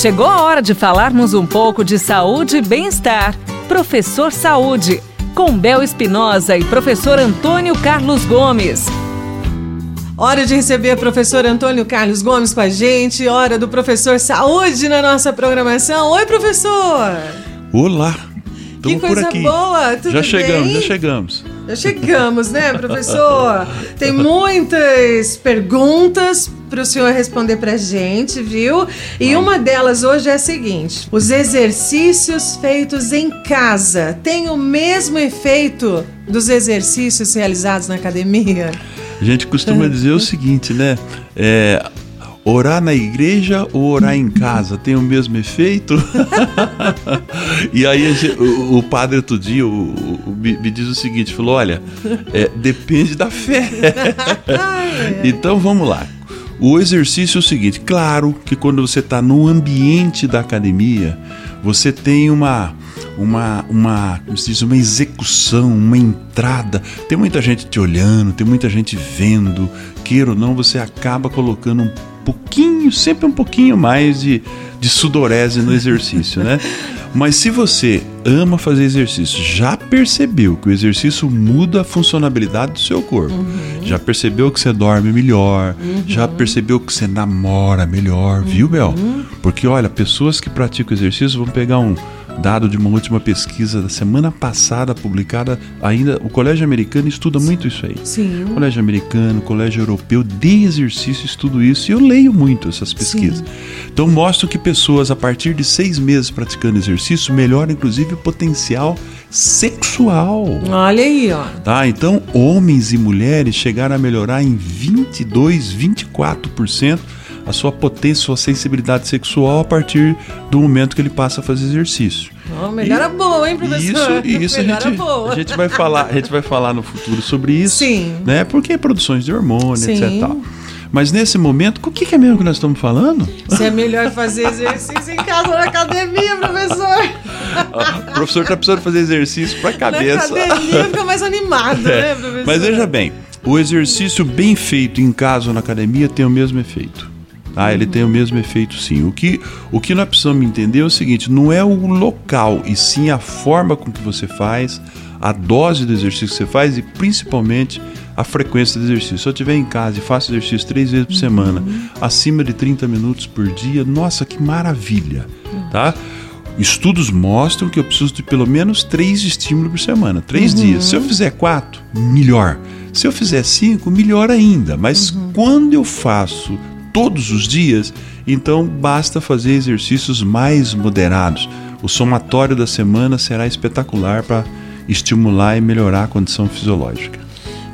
Chegou a hora de falarmos um pouco de saúde e bem-estar. Professor Saúde, com Bel Espinosa e professor Antônio Carlos Gomes. Hora de receber o professor Antônio Carlos Gomes com a gente, hora do professor Saúde na nossa programação. Oi, professor! Olá! que coisa boa! Tudo já chegamos, bem? já chegamos. Já chegamos, né, professor? Tem muitas perguntas para o senhor responder para gente, viu? E uma delas hoje é a seguinte: os exercícios feitos em casa têm o mesmo efeito dos exercícios realizados na academia? A gente costuma dizer o seguinte, né? É, orar na igreja ou orar em casa tem o mesmo efeito? e aí gente, o, o, padre outro dia o, o, me, diz o seguinte: falou, olha, é, depende da fé. então vamos lá. O exercício é o seguinte: claro que quando você está no ambiente da academia, você tem uma uma, uma, como se diz, uma execução, uma entrada. Tem muita gente te olhando, tem muita gente vendo. Queira ou não, você acaba colocando um pouquinho, sempre um pouquinho mais de, de sudorese no exercício, né? Mas se você ama fazer exercício, já percebeu que o exercício muda a funcionalidade do seu corpo, uhum. já percebeu que você dorme melhor, uhum. já percebeu que você namora melhor, uhum. viu, Bel? Porque olha, pessoas que praticam exercício vão pegar um dado de uma última pesquisa da semana passada publicada ainda o colégio americano estuda muito isso aí. Sim. o colégio americano o colégio europeu de exercício estuda isso e eu leio muito essas pesquisas. Sim. então mostram que pessoas a partir de seis meses praticando exercício melhoram inclusive o potencial sexual. Olha aí ó. Tá? Então homens e mulheres chegaram a melhorar em 22 24% a sua potência, sua sensibilidade sexual a partir do momento que ele passa a fazer exercício. Oh, melhora e, boa, hein, professor? Isso, isso a gente, boa. a gente vai falar, a gente vai falar no futuro sobre isso, Sim. né? Porque é produções de hormônio, Sim. etc. Tal. Mas nesse momento, o que é mesmo que nós estamos falando? Se é melhor fazer exercício em casa na academia, professor. o professor está precisando fazer exercício para a cabeça. Na academia fica mais animado, é. né, professor? Mas veja bem, o exercício bem feito em casa ou na academia tem o mesmo efeito. Tá? Ele tem o mesmo efeito sim. O que, o que nós precisamos entender é o seguinte: não é o local, e sim a forma com que você faz, a dose do exercício que você faz e principalmente a frequência do exercício. Se eu estiver em casa e faço exercício três vezes por semana, acima de 30 minutos por dia, nossa, que maravilha! Tá? Estudos mostram que eu preciso de pelo menos três estímulos por semana, três uhum. dias. Se eu fizer quatro, melhor. Se eu fizer cinco, melhor ainda. Mas uhum. quando eu faço todos os dias, então basta fazer exercícios mais moderados. O somatório da semana será espetacular para estimular e melhorar a condição fisiológica.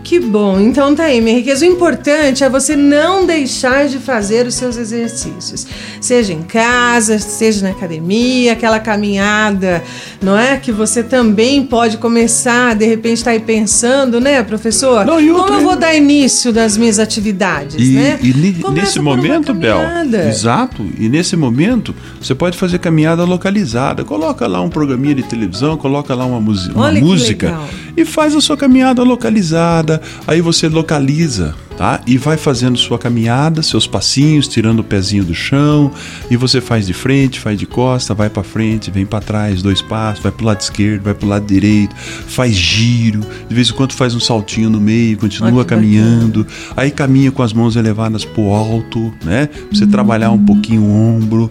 Que bom. Então tá aí, minha riqueza. O importante é você não deixar de fazer os seus exercícios. Seja em casa, seja na academia, aquela caminhada, não é? Que você também pode começar, de repente, tá aí pensando, né, professor? Não, Como eu vou dar início das minhas atividades, e, né? E nesse momento, Bel, exato, e nesse momento você pode fazer caminhada localizada. Coloca lá um programinha de televisão, coloca lá uma, uma música e faz a sua caminhada localizada aí você localiza, tá? E vai fazendo sua caminhada, seus passinhos, tirando o pezinho do chão, e você faz de frente, faz de costa, vai para frente, vem para trás, dois passos, vai pro lado esquerdo, vai pro lado direito, faz giro, de vez em quando faz um saltinho no meio, continua caminhando, aí caminha com as mãos elevadas pro alto, né? Pra você trabalhar um pouquinho o ombro,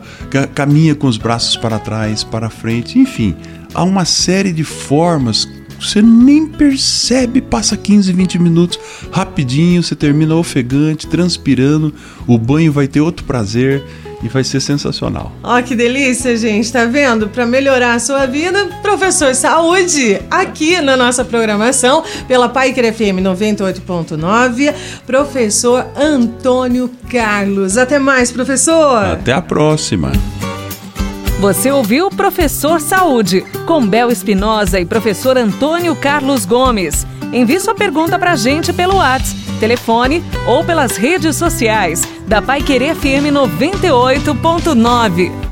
caminha com os braços para trás, para frente, enfim, há uma série de formas você nem percebe, passa 15, 20 minutos rapidinho, você termina ofegante, transpirando, o banho vai ter outro prazer e vai ser sensacional. Ó, oh, que delícia, gente, tá vendo? Para melhorar a sua vida, professor Saúde, aqui na nossa programação, pela Paiker FM 98.9, professor Antônio Carlos. Até mais, professor. Até a próxima. Você ouviu Professor Saúde, com Bel Espinosa e professor Antônio Carlos Gomes. Envie sua pergunta pra gente pelo WhatsApp, telefone ou pelas redes sociais da Pai Querer FM 98.9.